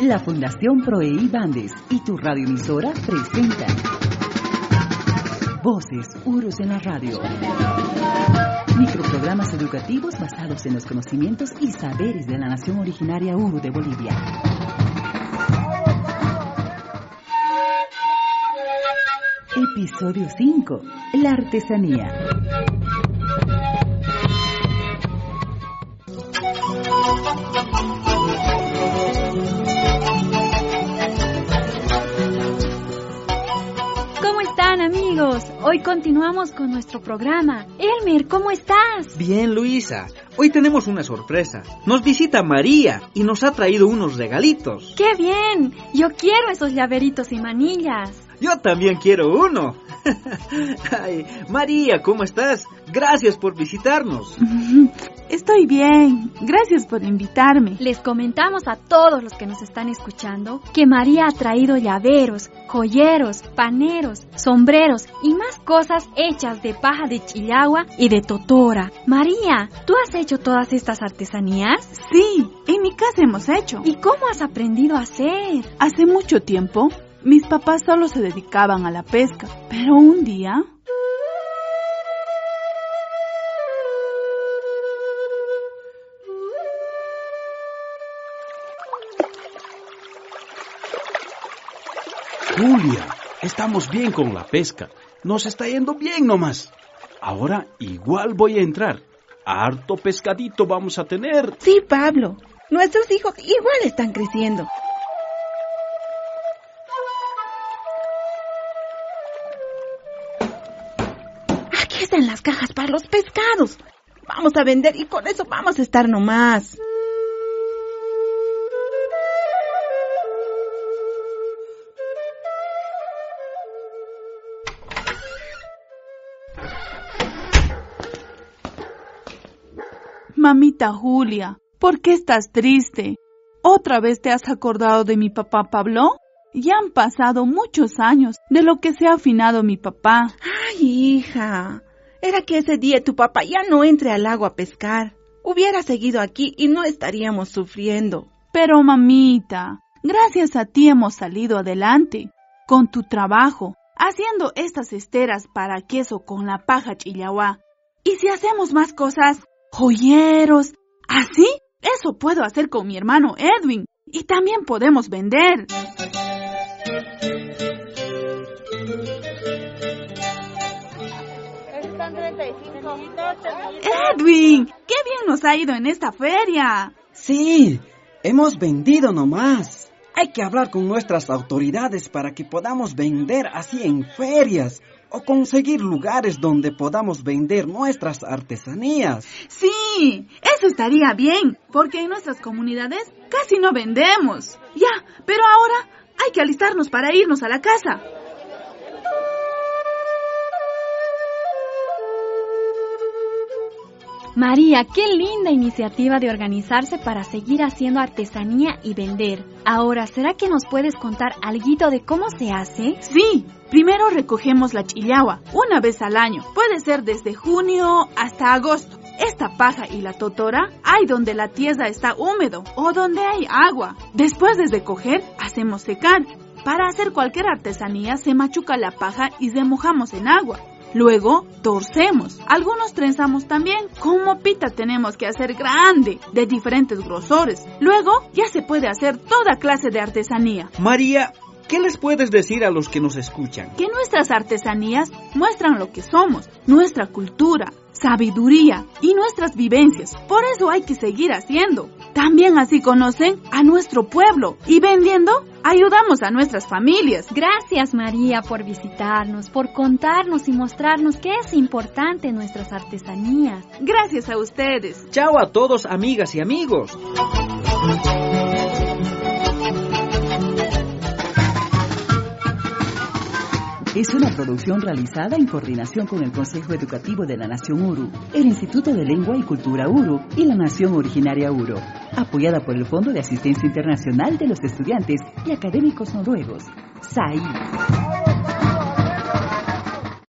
La Fundación Proei Bandes y tu radioemisora presentan Voces Urus en la Radio. Microprogramas educativos basados en los conocimientos y saberes de la nación originaria Uru de Bolivia. Episodio 5. La artesanía. ¿Cómo están amigos? Hoy continuamos con nuestro programa. Elmer, ¿cómo estás? Bien, Luisa. Hoy tenemos una sorpresa. Nos visita María y nos ha traído unos regalitos. ¡Qué bien! Yo quiero esos llaveritos y manillas. Yo también quiero uno. Ay, María, ¿cómo estás? Gracias por visitarnos. Estoy bien. Gracias por invitarme. Les comentamos a todos los que nos están escuchando que María ha traído llaveros, joyeros, paneros, sombreros y más cosas hechas de paja de chillagua y de totora. María, ¿tú has hecho todas estas artesanías? Sí, en mi casa hemos hecho. ¿Y cómo has aprendido a hacer? Hace mucho tiempo, mis papás solo se dedicaban a la pesca, pero un día... Julia, estamos bien con la pesca. Nos está yendo bien nomás. Ahora igual voy a entrar. Harto pescadito vamos a tener. Sí, Pablo. Nuestros hijos igual están creciendo. Aquí están las cajas para los pescados. Vamos a vender y con eso vamos a estar nomás. Mamita Julia, ¿por qué estás triste? ¿Otra vez te has acordado de mi papá Pablo? Ya han pasado muchos años de lo que se ha afinado mi papá. Ay, hija. Era que ese día tu papá ya no entre al agua a pescar. Hubiera seguido aquí y no estaríamos sufriendo. Pero mamita, gracias a ti hemos salido adelante. Con tu trabajo, haciendo estas esteras para queso con la paja chillahuá. Y si hacemos más cosas, joyeros, así, eso puedo hacer con mi hermano Edwin. Y también podemos vender. Edwin, qué bien nos ha ido en esta feria. Sí, hemos vendido nomás. Hay que hablar con nuestras autoridades para que podamos vender así en ferias o conseguir lugares donde podamos vender nuestras artesanías. Sí, eso estaría bien, porque en nuestras comunidades casi no vendemos. Ya, pero ahora hay que alistarnos para irnos a la casa. María, qué linda iniciativa de organizarse para seguir haciendo artesanía y vender. Ahora, ¿será que nos puedes contar algo de cómo se hace? Sí, primero recogemos la chillagua una vez al año. Puede ser desde junio hasta agosto. Esta paja y la totora hay donde la tierra está húmedo o donde hay agua. Después de recoger, hacemos secar. Para hacer cualquier artesanía se machuca la paja y remojamos en agua. Luego, torcemos. Algunos trenzamos también. Con mopita tenemos que hacer grande, de diferentes grosores. Luego, ya se puede hacer toda clase de artesanía. María, ¿qué les puedes decir a los que nos escuchan? Que nuestras artesanías muestran lo que somos, nuestra cultura, sabiduría y nuestras vivencias. Por eso hay que seguir haciendo. También así conocen a nuestro pueblo y vendiendo ayudamos a nuestras familias. Gracias María por visitarnos, por contarnos y mostrarnos qué es importante nuestras artesanías. Gracias a ustedes. Chao a todos amigas y amigos. Es una producción realizada en coordinación con el Consejo Educativo de la Nación Uru, el Instituto de Lengua y Cultura Uru y la Nación Originaria Uru, apoyada por el Fondo de Asistencia Internacional de los Estudiantes y Académicos Noruegos, SAI.